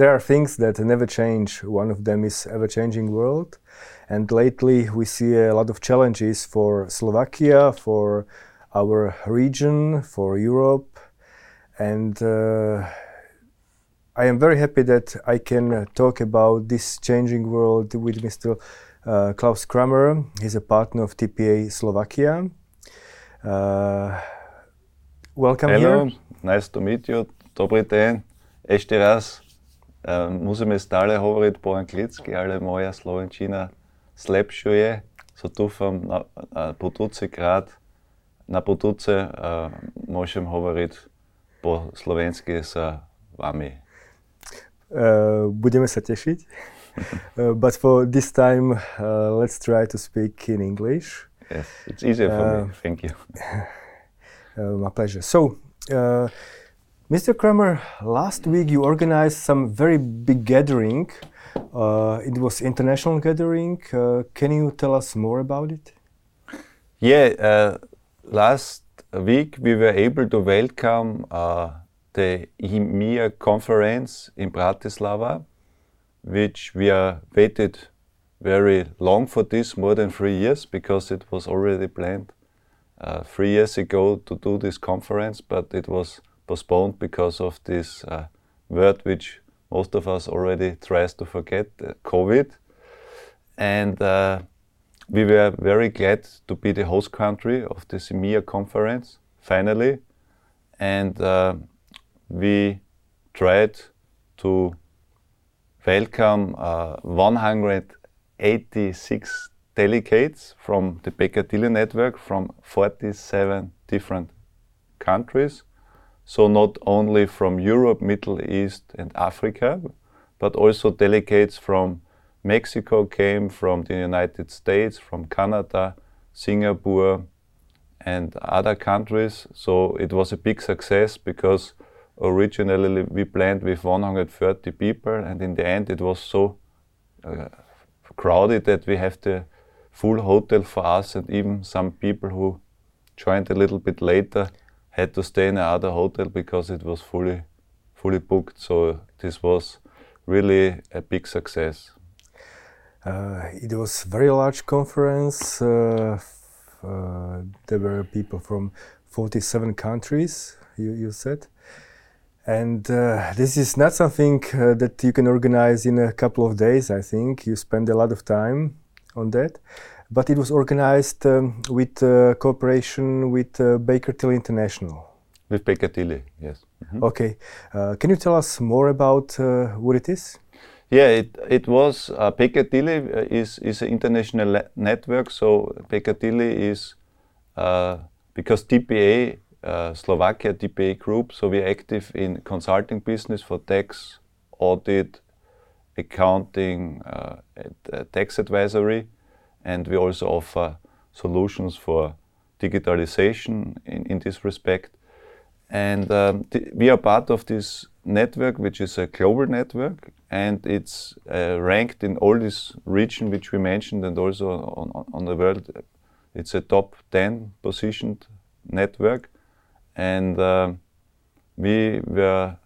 There are things that never change. One of them is ever-changing world. And lately we see a lot of challenges for Slovakia, for our region, for Europe. And uh, I am very happy that I can talk about this changing world with Mr. Uh, Klaus Krammer. He's a partner of TPA Slovakia. Uh, welcome Hello, here. nice to meet you. Dobrý den. Ešte raz uh, musíme stále hovoriť po anglicky, ale moja slovenčina zlepšuje. So dúfam na, na budúci krát, na budúce uh, môžem hovoriť po slovensky s vami. Uh, budeme sa tešiť. uh, but for this time, uh, let's try to speak in English. Yes, it's easier for me. Thank you. Uh, my pleasure. So, uh, Mr. Krammer, last week you organized some very big gathering. Uh, it was international gathering. Can you tell us more about it? Yeah, last week we were able to welcome the EMEA conference in Bratislava, which we are waited very long for this, more than three years, because it was already planned uh, three years ago to do this conference, but it was postponed because of this uh, word which most of us already tries to forget, uh, COVID. And uh, we were very glad to be the host country of the EMEA conference, finally. And uh, we tried to welcome uh, 186 delegates from the Baker Tilly network from 47 different countries. So not only from Europe, Middle East, and Africa, but also delegates from Mexico came, from the United States, from Canada, Singapore, and other countries. So it was a big success because originally we planned with 130 people, and in the end it was so uh, crowded that we have the full hotel for us, and even some people who joined a little bit later had to stay in another hotel because it was fully fully booked. So this was really a big success. Uh, it was very large conference. Uh, uh, there were people from 47 countries. You, you said. And uh, this is not something uh, that you can organize in a couple of days, I think. You spend a lot of time on that. But it was organized um, with uh, cooperation with uh, Baker Tilly International. With Baker Tilly, yes. Mhm. Okay. Uh, can you tell us more about uh, what it is? Yeah, it, it was uh, Baker Tilly uh, is is an international le- network. So Baker Tilly is uh, because TPA uh, Slovakia TPA Group. So we're active in consulting business for tax, audit, accounting, uh, uh, tax advisory, and we also offer solutions for digitalization in, in this respect. And um, we are part of this network, which is a global network, and it's uh, ranked in all this region which we mentioned, and also on, on, the world. It's a top 10 positioned network, and um we were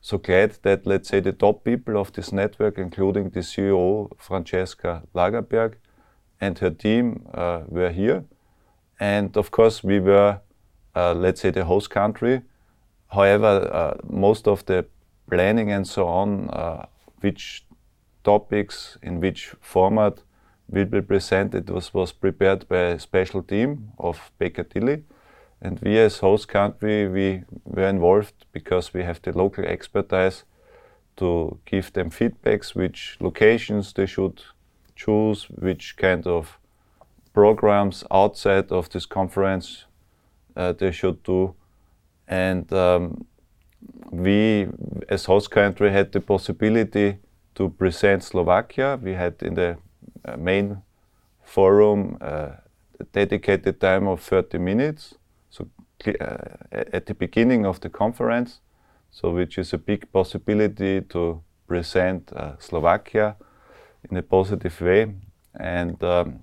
so glad that, let's say, the top people of this network, including the CEO Francesca Lagerberg and her team, uh, were here. And of course, we were uh, let's say, the host country. However, uh, most of the planning and so on, uh, which topics in which format will be presented, was, was prepared by a special team of Baker Tilly. And we, as host country, we were involved because we have the local expertise to give them feedbacks, which locations they should choose, which kind of programs outside of this conference uh, they should do. And um, we, as host country, had the possibility to present Slovakia. We had in the uh, main forum uh, a dedicated time of 30 minutes, so uh, at the beginning of the conference, so which is a big possibility to present uh, Slovakia in a positive way. And um,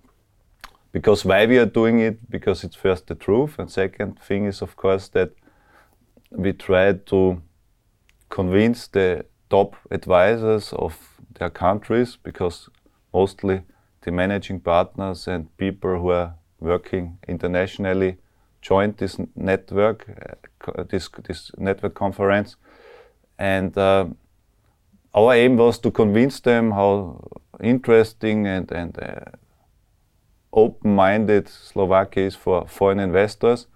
because why we are doing it? Because it's first the truth, and second thing is of course that we try to convince the top advisors of their countries because mostly the managing partners and people who are working internationally joined this network, uh, this, this network conference. And uh, our aim was to convince them how interesting and, and uh, open-minded Slovakia is for foreign investors.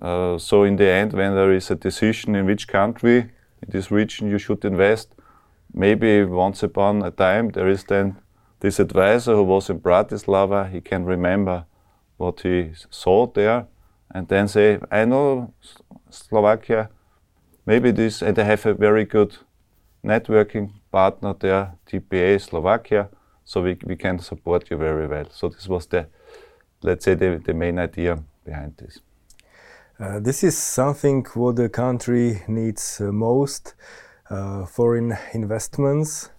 Uh, so in the end, when there is a decision in which country in this region you should invest, maybe once upon a time there is then this advisor who was in Bratislava, he can remember what he saw there and then say, I know Slovakia, maybe this, and I have a very good networking partner there, TPA Slovakia, so we, we can support you very well. So this was the, let's say, the, the main idea behind this. Uh, this is something what the country needs uh, most, uh, foreign investments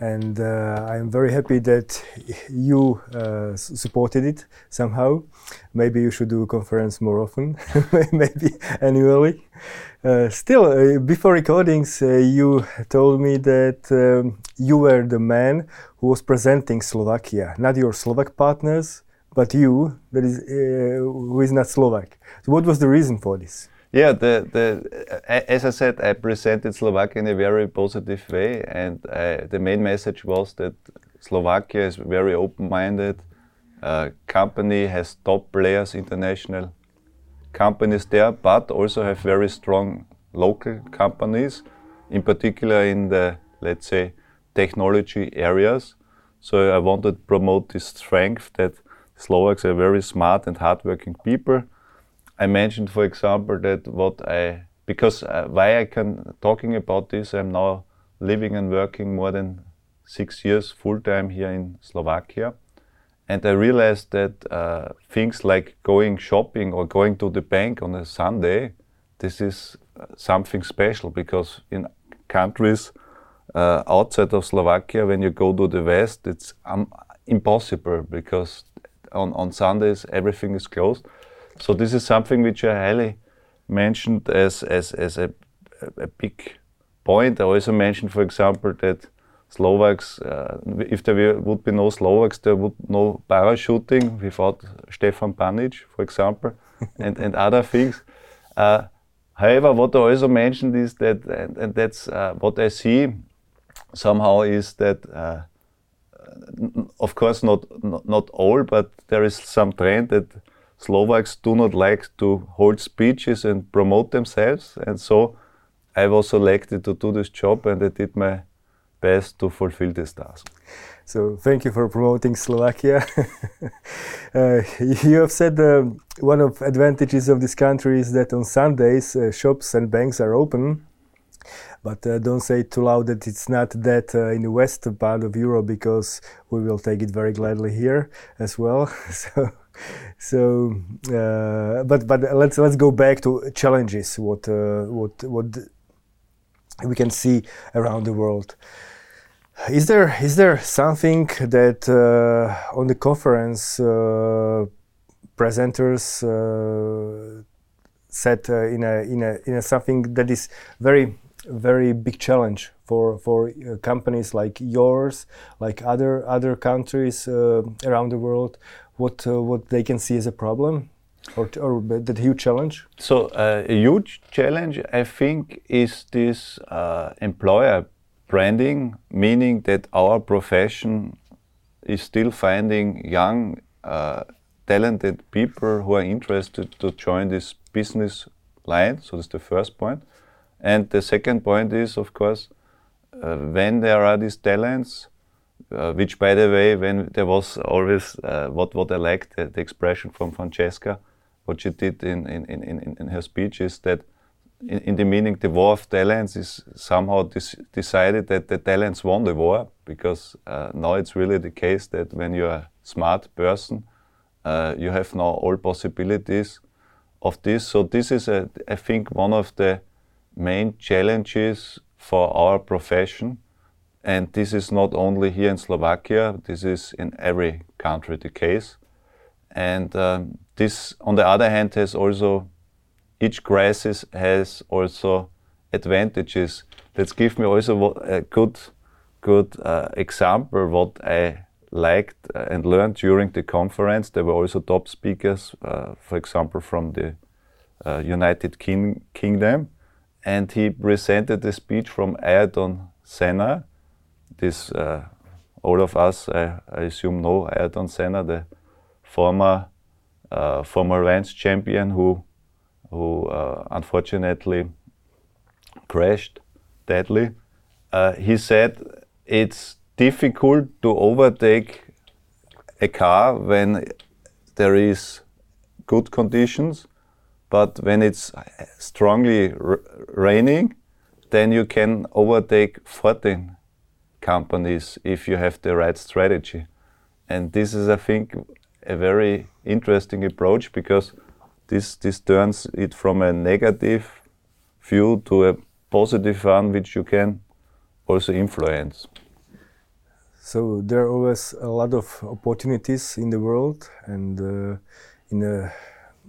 and uh, I'm very happy that you uh, supported it somehow. Maybe you should do a conference more often, maybe annually. Uh, still, uh, before recordings, uh, you told me that um, you were the man who was presenting Slovakia, not your Slovak partners, but you, that is, uh, who is not Slovak. So what was the reason for this? Yeah, the, the, as I said, I presented Slovakia in a very positive way, and uh, the main message was that Slovakia is a very open-minded. Uh, company has top players, international companies there, but also have very strong local companies, in particular in the let's say technology areas. So I wanted to promote this strength that Slovaks are very smart and hardworking people I mentioned, for example, that what I because uh, why I can talking about this, I'm now living and working more than six years full time here in Slovakia, and I realized that uh, things like going shopping or going to the bank on a Sunday, this is uh, something special because in countries uh, outside of Slovakia, when you go to the west, it's um, impossible because on, on Sundays everything is closed. So this is something which I highly mentioned as, as, as a, a big point. I also mentioned, for example, that Slovaks, uh, if there would be no Slovaks, there would no parachuting without Stefan Banic, for example, and, and other things. Uh, however, what I also mentioned is that, and, and that's uh, what I see somehow is that, uh, of course, not, not, not all, but there is some trend that Slovaks do not like to hold speeches and promote themselves. And so I was selected to do this job and I did my best to fulfill this task. So thank you for promoting Slovakia. uh, you have said uh, one of advantages of this country is that on Sundays uh, shops and banks are open. But uh, don't say too loud that it's not that uh, in the western part of Europe because we will take it very gladly here as well. so so uh, but but let's let's go back to challenges what uh, what what we can see around the world. Is there is there something that uh, on the conference uh, presenters uh, said uh, in a in a in a something that is very very big challenge for for companies like yours like other other countries around the world what uh, what they can see as a problem or, or the huge challenge? So uh, a huge challenge, I think, is this uh, employer branding, meaning that our profession is still finding young, uh, talented people who are interested to join this business line. So that's the first point. And the second point is, of course, uh, when there are these talents, uh, which, by the way, when there was always uh, what what I liked the, the, expression from Francesca, what she did in in, in, in her speech is that in, in, the meaning the war of talents is somehow decided that the talents won the war because uh, now it's really the case that when you're a smart person, uh, you have now all possibilities of this. So this is, a, I think, one of the main challenges for our profession and this is not only here in Slovakia, this is in every country the case. and um, this, on the other hand, has also each crisis has also advantages. Let's give me also a good, good uh, example what I liked and learned during the conference. There were also top speakers, uh, for example, from the uh, United King Kingdom, and he presented a speech from Ayrton Senna. This uh, all of us, I, I, assume, know Ayrton Senna, the former uh, former ranch champion who who uh, unfortunately crashed deadly. Uh, he said it's difficult to overtake a car when there is good conditions, but when it's strongly raining, then you can overtake 14 companies if you have the right strategy. And this is, I think, a very interesting approach because this this turns it from a negative view to a positive one, which you can also influence. So there are always a lot of opportunities in the world, and uh, in uh,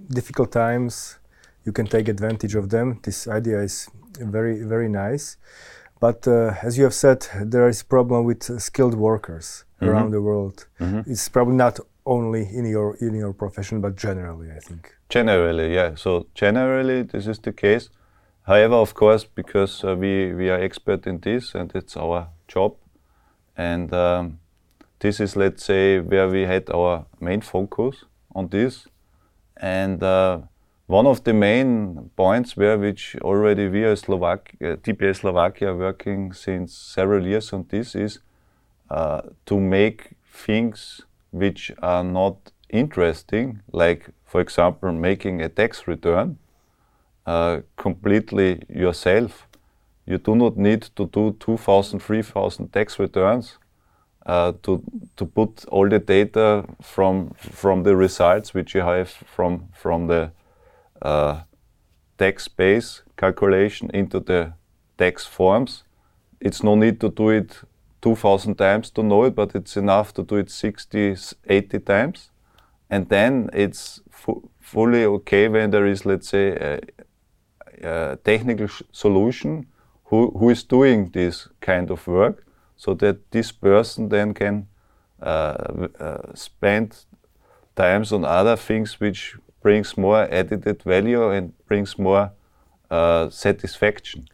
difficult times, you can take advantage of them. This idea is very very nice. But uh, as you have said, there is a problem with skilled workers mm -hmm. around the world. Mm -hmm. It's probably not only in your in your profession, but generally, I think. Generally, yeah. So generally, this is the case. However, of course, because uh, we we are expert in this and it's our job, and um, this is let's say where we had our main focus on this, and uh, one of the main points where which already we are Slovak uh, TPA Slovakia working since several years on this is uh, to make things which are not interesting, like, for example, making a tax return uh, completely yourself. You do not need to do 2,000, 3,000 tax returns uh, to, to put all the data from, from the results which you have from, from the tax base calculation into the tax forms. It's no need to do it 2000 times to know it, but it's enough to do it 60, 80 times. And then it's fu fully okay when there is, let's say, a, a technical solution who, who is doing this kind of work so that this person then can uh, uh, spend times on other things which brings more added value and brings more uh, satisfaction.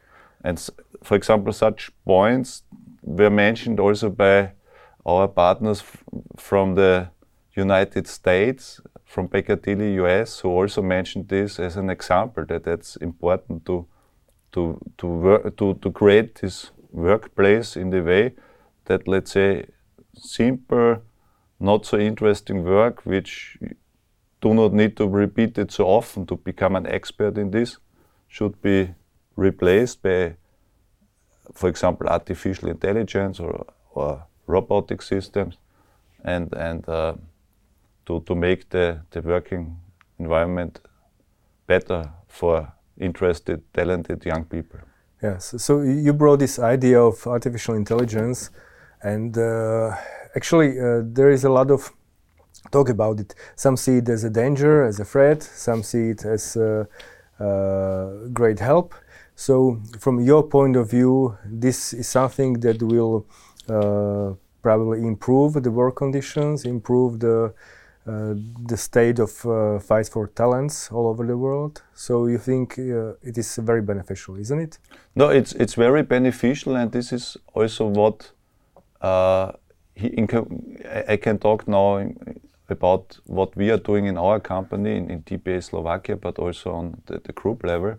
And for example, such points were mentioned also by our partners from the United States, from Tilly US, who also mentioned this as an example that that's important to to to work to to create this workplace in the way that let's say simple, not so interesting work which do not need to repeat it so often to become an expert in this should be replaced by for example, artificial intelligence or, or robotic systems, and and uh, to to make the the working environment better for interested, talented young people. Yes. So you brought this idea of artificial intelligence, and uh, actually uh, there is a lot of talk about it. Some see it as a danger, as a threat. Some see it as uh, uh, great help. So, from your point of view, this is something that will uh, probably improve the work conditions, improve the uh, the state of uh, fight for talents all over the world. So you think uh, it is very beneficial, isn't it? No, it's it's very beneficial, and this is also what uh, I can talk now about what we are doing in our company in, in TPA Slovakia, but also on the, the group level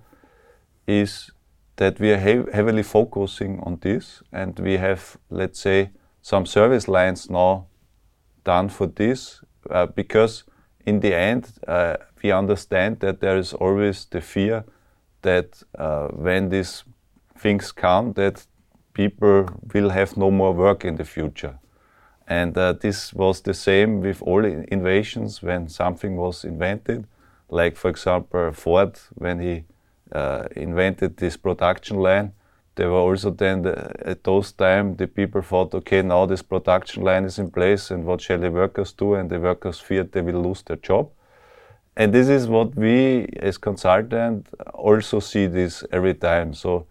is that we are hev heavily focusing on this, and we have, let's say, some service lines now done for this, uh, because in the end, uh, we understand that there is always the fear that uh, when these things come, that people will have no more work in the future. And uh, this was the same with all innovations when something was invented, like for example Ford when he uh, invented this production line, there were also then the, at those time the people thought, okay, now this production line is in place, and what shall the workers do? And the workers feared they will lose their job. And this is what we, as consultant, also see this every time. So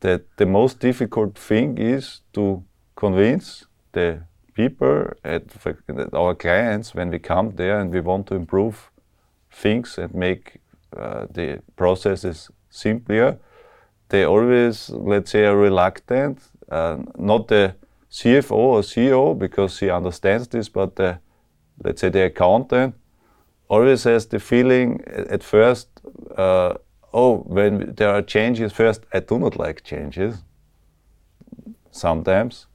that the most difficult thing is to convince the people and our clients when we come there and we want to improve things and make uh, the processes simpler they always, let's say, are reluctant. Uh, not the CFO or CEO because he understands this, but the, let's say the accountant always has the feeling at first, uh, oh, when there are changes, first, I do not like changes. Sometimes.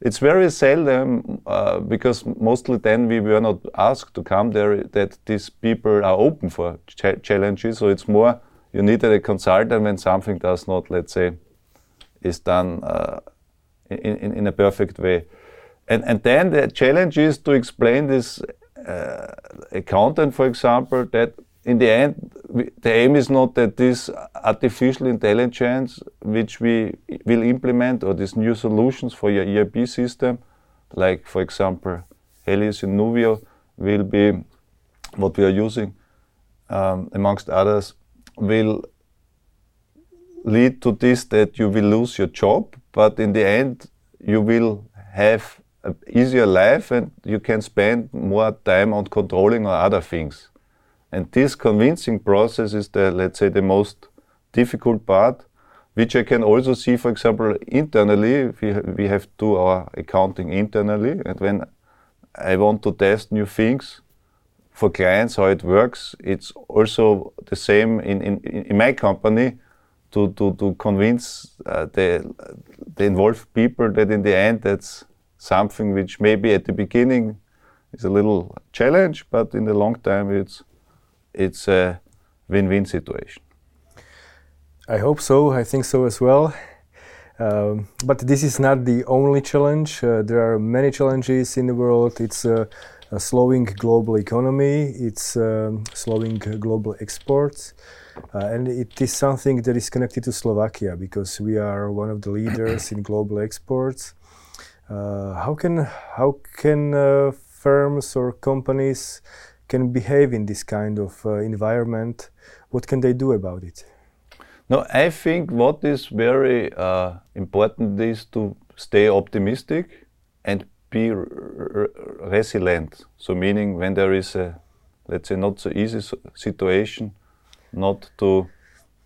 It's very seldom, uh, because mostly then we were not asked to come there, that these people are open for ch challenges. So it's more you needed a consultant when something does not, let's say, is done uh, in, in, in, a perfect way. And, and then the challenge is to explain this uh, accountant, for example, that in the end, the aim is not that this artificial intelligence, which we will implement, or these new solutions for your ERP system, like, for example, Helios and Nuvio, will be what we are using, um, amongst others, will lead to this that you will lose your job, but in the end, you will have an easier life and you can spend more time on controlling or other things. And this convincing process is the, let's say, the most difficult part, which I can also see, for example, internally. We, we have to do our accounting internally, and when I want to test new things, for clients how it works. It's also the same in, in, in my company to, to, to convince uh, the, the involved people that in the end that's something which maybe at the beginning is a little challenge, but in the long time it's, it's a win-win situation. I hope so. I think so as well. Um, but this is not the only challenge. Uh, there are many challenges in the world. It's a slowing global economy, it's um, slowing global exports. Uh, and it is something that is connected to Slovakia because we are one of the leaders in global exports. Uh, how can how can uh, firms or companies can behave in this kind of uh, environment? What can they do about it? No, I think what is very uh, important is to stay optimistic and be resilient. So meaning when there is a, let's say, not so easy situation, not to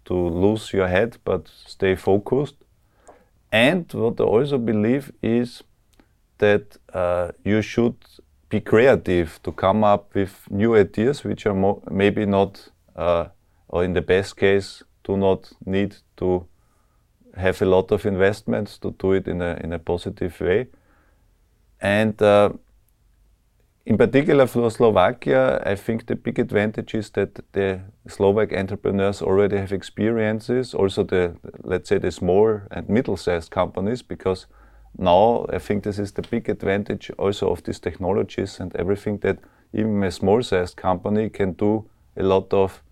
to lose your head, but stay focused. And what I also believe is that uh, you should be creative to come up with new ideas, which are maybe not, uh, or in the best case, do not need to have a lot of investments to do it in a in a positive way. And uh, in particular for Slovakia, I think the big advantage is that the Slovak entrepreneurs already have experiences, also the, let's say, the small and middle-sized companies, because now I think this is the big advantage also of these technologies and everything that even a small-sized company can do a lot of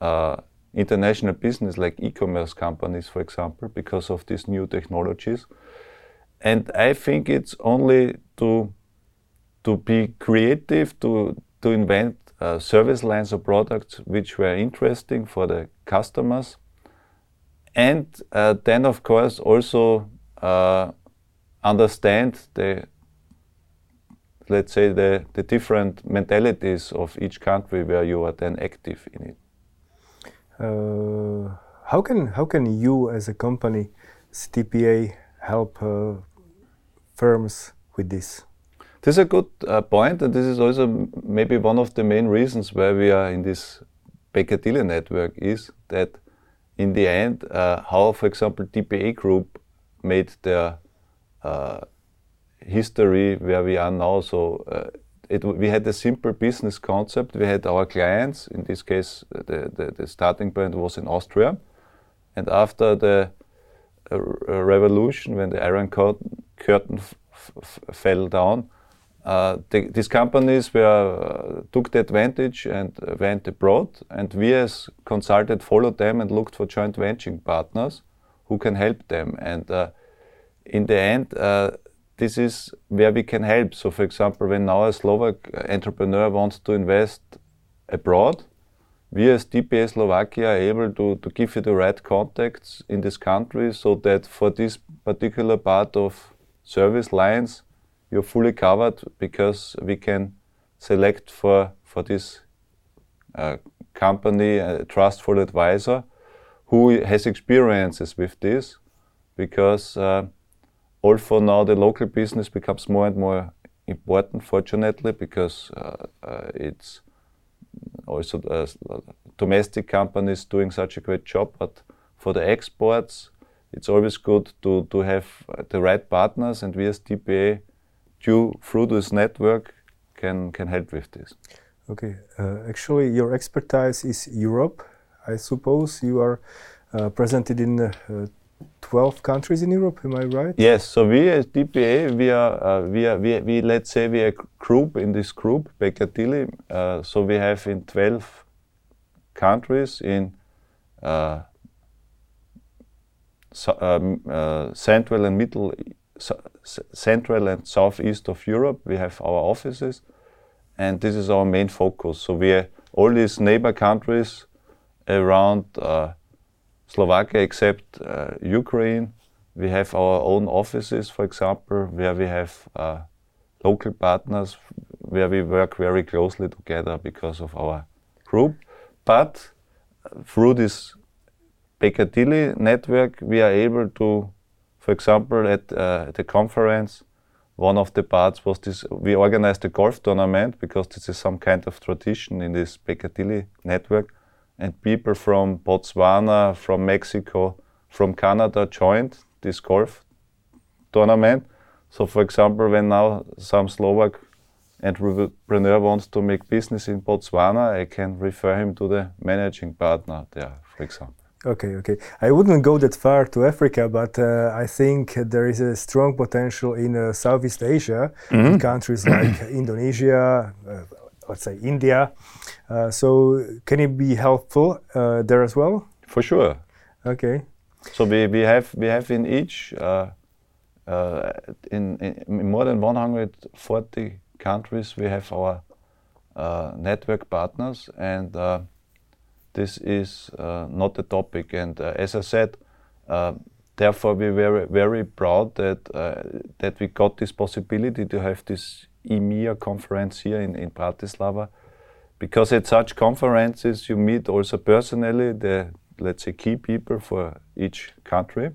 uh, international business, like e-commerce companies, for example, because of these new technologies. And I think it's only to to be creative, to to invent uh, service lines or products which were interesting for the customers, and uh, then of course also uh, understand the let's say the, the different mentalities of each country where you are then active in it. Uh, how can how can you as a company, TPA, help uh, firms with this? This is a good uh, point, and this is also maybe one of the main reasons why we are in this Baker network is that in the end, uh, how, for example, TPA Group made their history where we are now. So uh, it, we had a simple business concept. We had our clients. In this case, the, the, the starting point was in Austria, and after the uh, revolution, when the Iron Curtain fell down, uh, the, these companies were, uh, took the advantage and went abroad, and we as consulted followed them and looked for joint venturing partners who can help them. And uh, in the end, uh, this is where we can help. So, for example, when now a Slovak entrepreneur wants to invest abroad, we as TPA Slovakia are able to, to give you the right contacts in this country so that for this particular part of service lines, you're fully covered because we can select for, for this uh, company a trustful advisor who has experiences with this because uh, also now the local business becomes more and more important fortunately because uh, uh it's also uh, domestic companies doing such a great job but for the exports it's always good to, to have the right partners and we as TPA due through this network can can help with this. Okay uh, actually your expertise is Europe I suppose. You are uh, presented in uh, 12 countries in Europe, am I right? Yes, so we as TPA, we are, uh, we are, we, we, let's say we are a group in this group, Baker Tilly. Uh, so we have in 12 countries in uh, so, um, uh, central and middle, so, central and southeast of Europe. We have our offices, and this is our main focus. So we are all these neighbor countries around uh, Slovakia, except uh, Ukraine. We have our own offices, for example, where we have uh, local partners where we work very closely together because of our group. But uh, through this Baker Tilly network, we are able to, for example, at uh, the conference, one of the parts was this we organized a golf tournament because this is some kind of tradition in this Baker Tilly network and people from Botswana, from Mexico, from Canada joined this golf tournament. So, for example, when now some Slovak entrepreneur wants to make business in Botswana, I can refer him to the managing partner there, for example. Okay, okay. I wouldn't go that far to Africa, but uh, I think there is a strong potential in uh, Southeast Asia, mm -hmm. in countries like Indonesia, uh, let's say India. Uh, so can it be helpful uh, there as well? For sure. Okay. So we, we have we have in each uh, uh in, in, more than 140 countries we have our uh, network partners and uh, this is not a topic and as I said therefore we were very proud that that we got this possibility to have this EMEA conference here in, in Bratislava. Because at such conferences, you meet also personally the, let's say, key people for each country.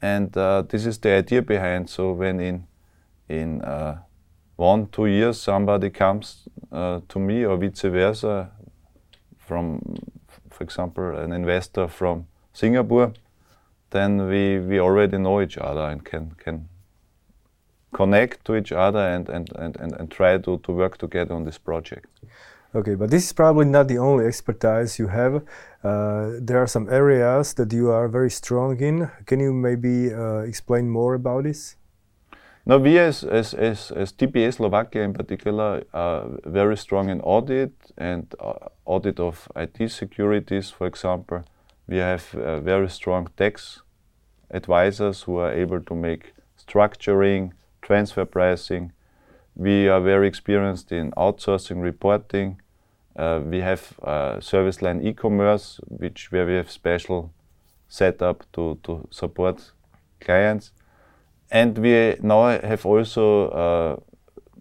And uh, this is the idea behind. So when in, in uh, one, two years somebody comes uh, to me or vice versa from, for example, an investor from Singapore, then we, we already know each other and can, can connect to each other and, and, and, and, and try to, to work together on this project. Okay, but this is probably not the only expertise you have. Uh, there are some areas that you are very strong in. Can you maybe uh, explain more about this? No, we as, as, as, as TPA Slovakia in particular are very strong in audit and uh, audit of IT securities, for example. We have uh, very strong tax advisors who are able to make structuring, transfer pricing. We are very experienced in outsourcing reporting. Uh, we have uh, service line e-commerce, which where we have special setup to, to support clients. And we now have also uh,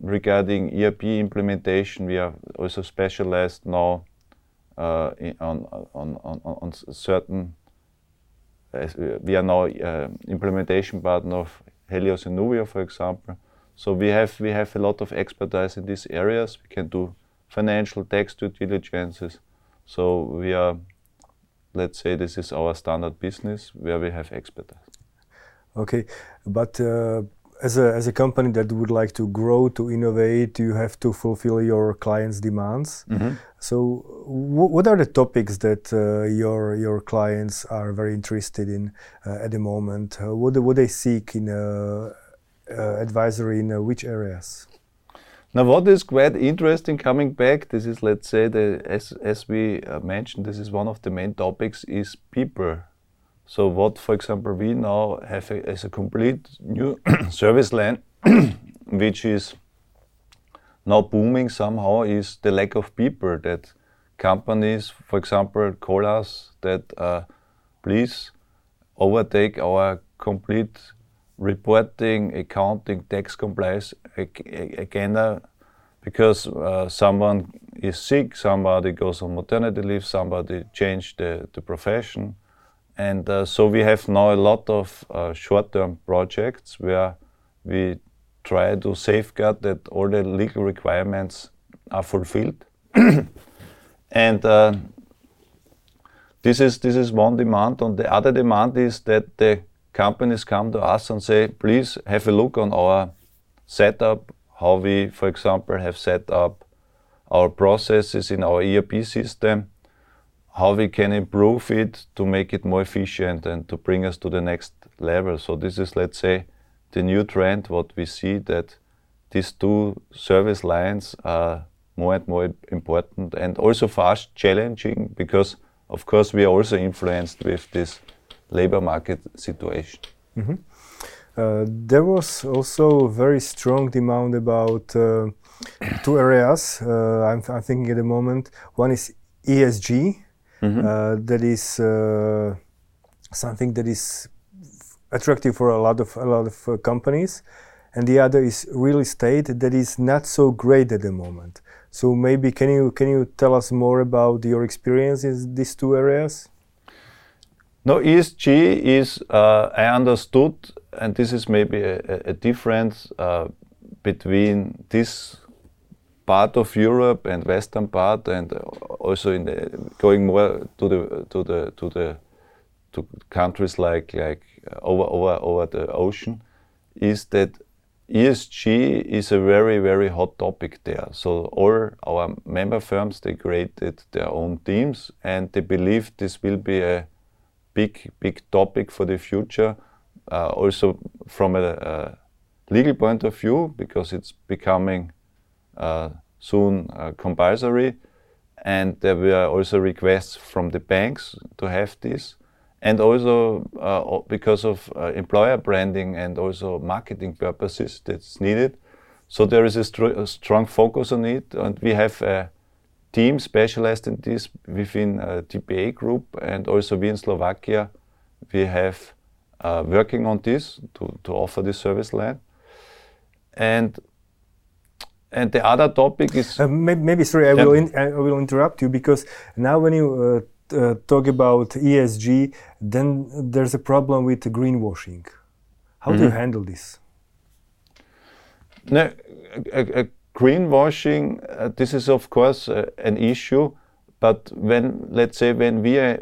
regarding ERP implementation, we are also specialized now uh, on, on, on, on certain, we are now uh, implementation partner of Helios and Nuvio, for example. So we have we have a lot of expertise in these areas. We can do financial tax due diligences. So we are, let's say, this is our standard business where we have expertise. Okay, but uh, as a as a company that would like to grow to innovate, you have to fulfill your clients' demands. Mm -hmm. So, what are the topics that uh, your your clients are very interested in uh, at the moment? Uh, what what they seek in uh, uh, advisory in uh, which areas? Now, what is quite interesting coming back, this is, let's say, the, as, as we mentioned, this is one of the main topics is people. So what, for example, we now have as a complete new service line, which is now booming somehow, is the lack of people that companies, for example, call us that uh, please overtake our complete reporting, accounting, tax compliance again, because uh, someone is sick, somebody goes on maternity leave, somebody changed the, the profession. And uh, so we have now a lot of uh, short-term projects where we try to safeguard that all the legal requirements are fulfilled. and uh, this is this is one demand. And the other demand is that the companies come to us and say, please have a look on our setup, how we, for example, have set up our processes in our ERP system how we can improve it to make it more efficient and to bring us to the next level. So this is, let's say, the new trend. What we see that these two service lines are more and more important and also fast challenging because, of course, we are also influenced with this labor market situation. Mm-hmm. Uh, there was also very strong demand about uh, two areas. Uh, I'm, I'm, thinking at the moment. One is ESG, mm-hmm. uh, that is uh, something that is attractive for a lot of a lot of uh, companies, and the other is real estate that is not so great at the moment. So maybe can you can you tell us more about your experience in these two areas? No, ESG is uh, I understood, and this is maybe a, a difference uh, between this part of Europe and western part, and also in the, going more to the to the to the to countries like like over over over the ocean, is that ESG is a very very hot topic there. So all our member firms they created their own teams, and they believe this will be a big big topic for the future. Uh, also from a, a legal point of view, because it's becoming soon uh, compulsory. And there were also requests from the banks to have this. And also uh, because of uh, employer branding and also marketing purposes that's needed. So there is a, str a, strong focus on it. And we have a team specialized in this within a TPA group. And also we in Slovakia, we have uh, working on this to, to offer this service line. And and the other topic is uh, maybe, maybe, sorry, I will in, I will interrupt you because now when you uh, uh, talk about ESG, then there's a problem with greenwashing. How mm -hmm. do you mm-hmm. handle this? No, a, a greenwashing. Uh, this is of course uh, an issue, but when let's say when we are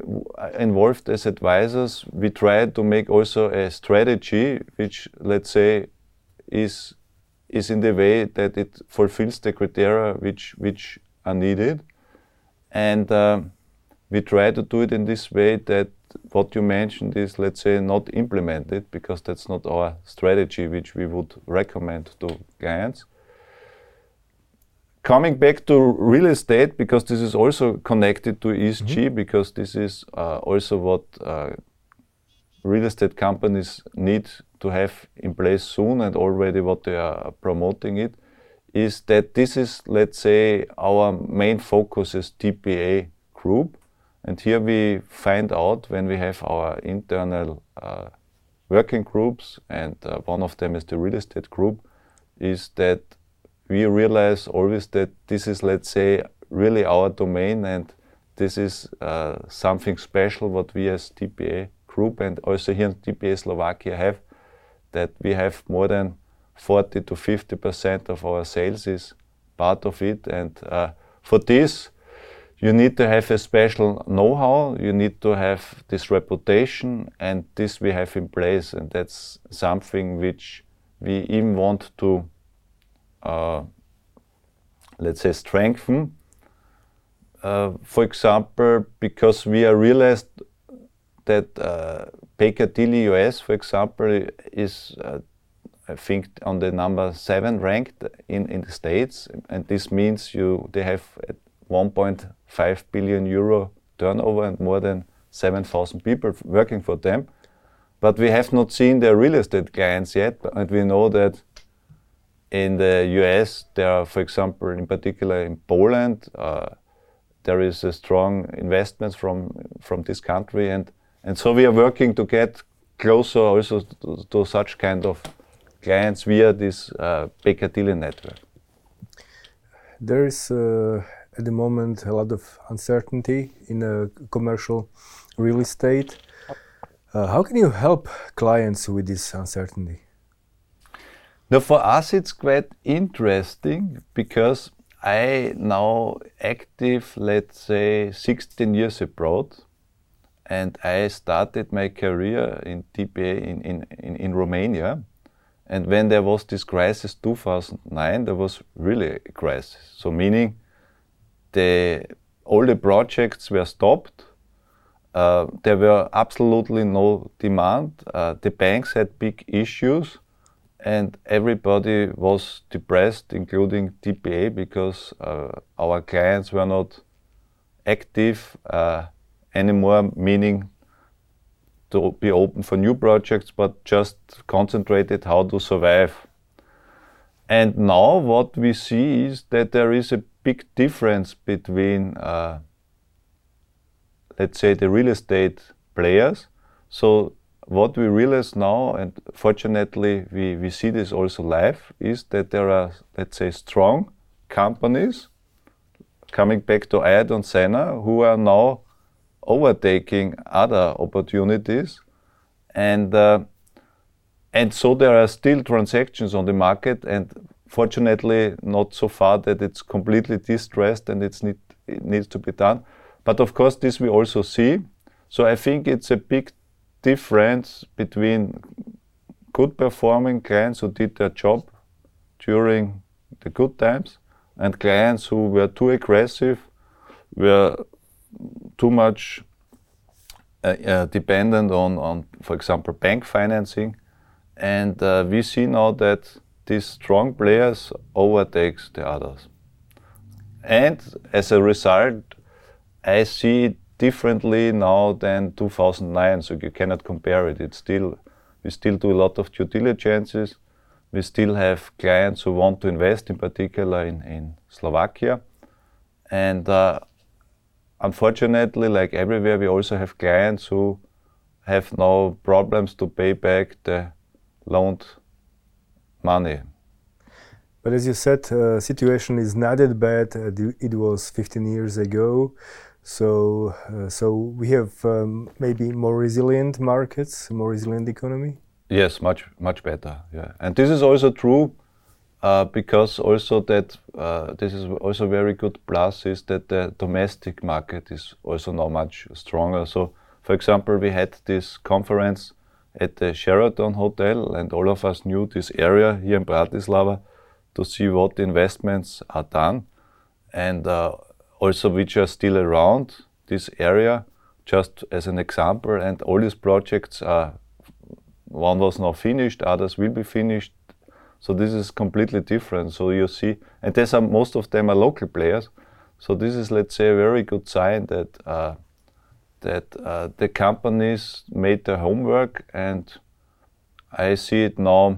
involved as advisors, we try to make also a strategy which let's say is is in the way that it fulfills the criteria which which are needed, and uh, we try to do it in this way that what you mentioned is, let's say, not implemented because that's not our strategy which we would recommend to clients. Coming back to real estate, because this is also connected to ESG, mm -hmm. because this is uh, also what uh, real estate companies need to have in place soon and already what they are promoting it is that this is, let's say, our main focus is TPA group. And here we find out when we have our internal uh, working groups, and uh, one of them is the real estate group, is that we realize always that this is, let's say, really our domain and this is uh, something special what we as TPA group and also here in TPA Slovakia have that we have more than 40 to 50 percent of our sales is part of it. And uh, for this, you need to have a special know-how. You need to have this reputation, and this we have in place. And that's something which we even want to, uh, let's say, strengthen. Uh, for example, because we are realized that uh, Baker Tilly US, for example, is uh, I think on the number seven ranked in, in the states, and this means you they have 1.5 billion euro turnover and more than 7,000 people working for them. But we have not seen their real estate clients yet, and we know that in the US, there are, for example, in particular in Poland, uh, there is a strong investment from from this country, and and so we are working to get closer also to, to such kind of clients via this uh, Baker network. There is uh, at the moment a lot of uncertainty in uh, commercial real estate. Uh, how can you help clients with this uncertainty? Now, for us, it's quite interesting because I now active, let's say, 16 years abroad, and I started my career in TPA in, in, in, in Romania. And when there was this crisis 2009, there was really a crisis. So meaning the all the projects were stopped. Uh, there were absolutely no demand. Uh, the banks had big issues, and everybody was depressed, including TPA, because uh, our clients were not active uh, anymore. Meaning to be open for new projects, but just concentrated how to survive. And now what we see is that there is a big difference between, uh, let's say, the real estate players. So what we realize now, and fortunately we, we see this also live, is that there are, let's say, strong companies coming back to Iadon Senna who are now overtaking other opportunities. And, uh, and so there are still transactions on the market, and fortunately, not so far that it's completely distressed and it's need, it needs to be done. But of course, this we also see. So I think it's a big difference between good performing clients who did their job during the good times and clients who were too aggressive, were too much uh, uh, dependent on, on, for example, bank financing. And uh, we see now that these strong players overtakes the others. And as a result, I see it differently now than 2009. So you cannot compare it. It's still we still do a lot of due diligences. We still have clients who want to invest, in particular in, in Slovakia. And uh, unfortunately, like everywhere, we also have clients who have no problems to pay back the loaned money. But as you said, uh, situation is not that bad. Uh, it was 15 years ago. So, uh, so we have um, maybe more resilient markets, more resilient economy. Yes, much much better. Yeah, and this is also true uh, because also that uh, this is also very good plus is that the domestic market is also now much stronger. So, for example, we had this conference at the Sheraton Hotel, and all of us knew this area here in Bratislava to see what investments are done, and uh, also which are still around this area. Just as an example, and all these projects are one was now finished, others will be finished so this is completely different. So you see, and there's most of them are local players. So this is, let's say, a very good sign that uh, that uh, the companies made their homework, and I see it now.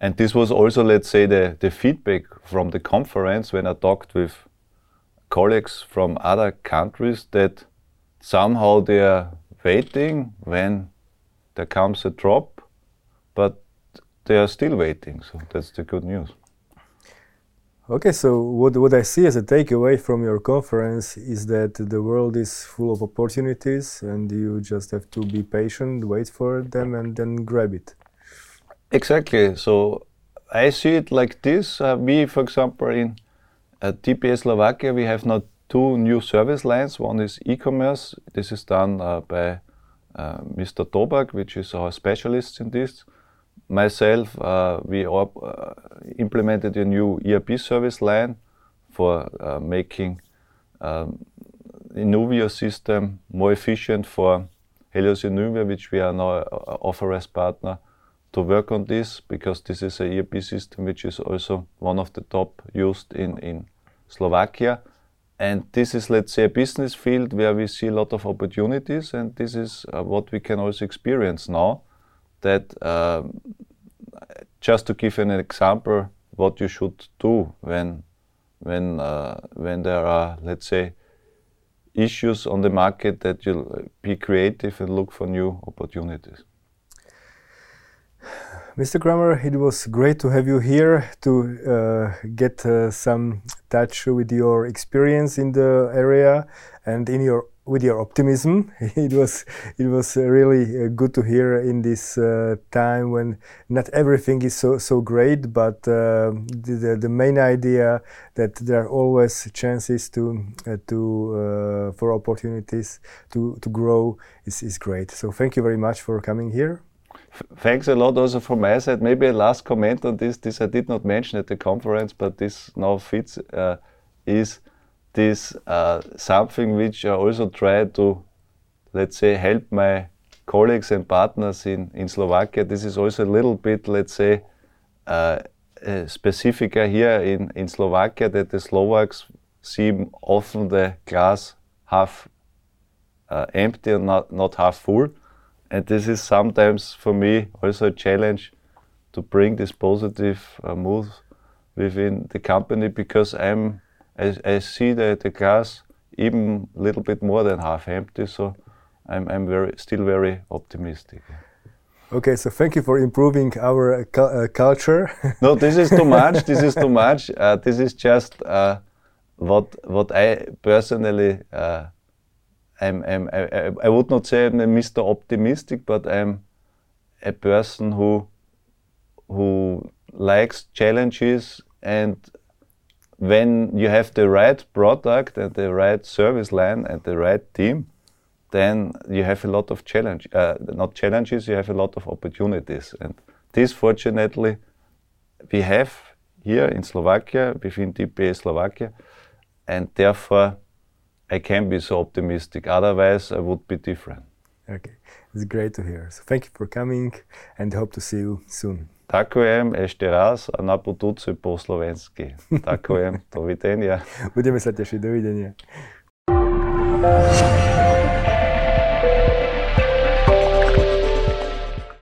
And this was also, let's say, the, the feedback from the conference when I talked with colleagues from other countries that somehow they are waiting when there comes a drop, but they are still waiting. So that's the good news. Okay, so what, what I see as a takeaway from your conference is that the world is full of opportunities and you just have to be patient, wait for them, and then grab it. Exactly. So I see it like this. Uh, we, for example, in uh, TPA Slovakia, we have now two new service lines. One is e commerce. This is done uh, by uh, Mr. Tobak, which is our specialist in this myself, uh, we uh, implemented a new ERP service line for uh, making um, system more efficient for Helios Inuvio, which we are now uh, offer as partner to work on this because this is a ERP system which is also one of the top used in, in Slovakia. and this is, let's say, a business field where we see a lot of opportunities, and this is uh, what we can also experience now. That um, just to give an example, what you should do when when uh, when there are, let's say, issues on the market, that you be creative and look for new opportunities. Mr. Krammer, it was great to have you here to uh, get uh, some touch with your experience in the area and in your with your optimism. It was it was really uh, good to hear in this uh, time when not everything is so so great, but uh, the, the main idea that there are always chances to uh, to for opportunities to to grow is is great. So thank you very much for coming here thanks a lot also from my side. Maybe a last comment on this. This I did not mention at the conference, but this now fits. Uh, is this uh, something which I also try to, let's say, help my colleagues and partners in, in Slovakia. This is also a little bit, let's say, uh, specific here in, in Slovakia that the Slovaks see often the glass half uh, empty and not, not half full. And this is sometimes for me also a challenge to bring this positive uh, mood within the company because I'm I, I see the, the glass even a little bit more than half empty. So I'm, I'm very still very optimistic. Okay, so thank you for improving our uh, cu uh, culture. no, this is too much. This is too much. Uh, this is just uh, what what I personally uh, I'm, I'm, I, I would not say I'm a Mr. Optimistic, but I'm a person who who likes challenges and when you have the right product and the right service line and the right team, then you have a lot of challenge, uh, not challenges, you have a lot of opportunities. And this, fortunately, we have here in Slovakia, within TPA Slovakia, and therefore I can be so optimistic. Otherwise, I would be different. Okay, it's great to hear. So thank you for coming and hope to see you soon. Ďakujem ešte raz a na budúce po slovensky. Ďakujem, dovidenia. Budeme sa tešiť, dovidenia.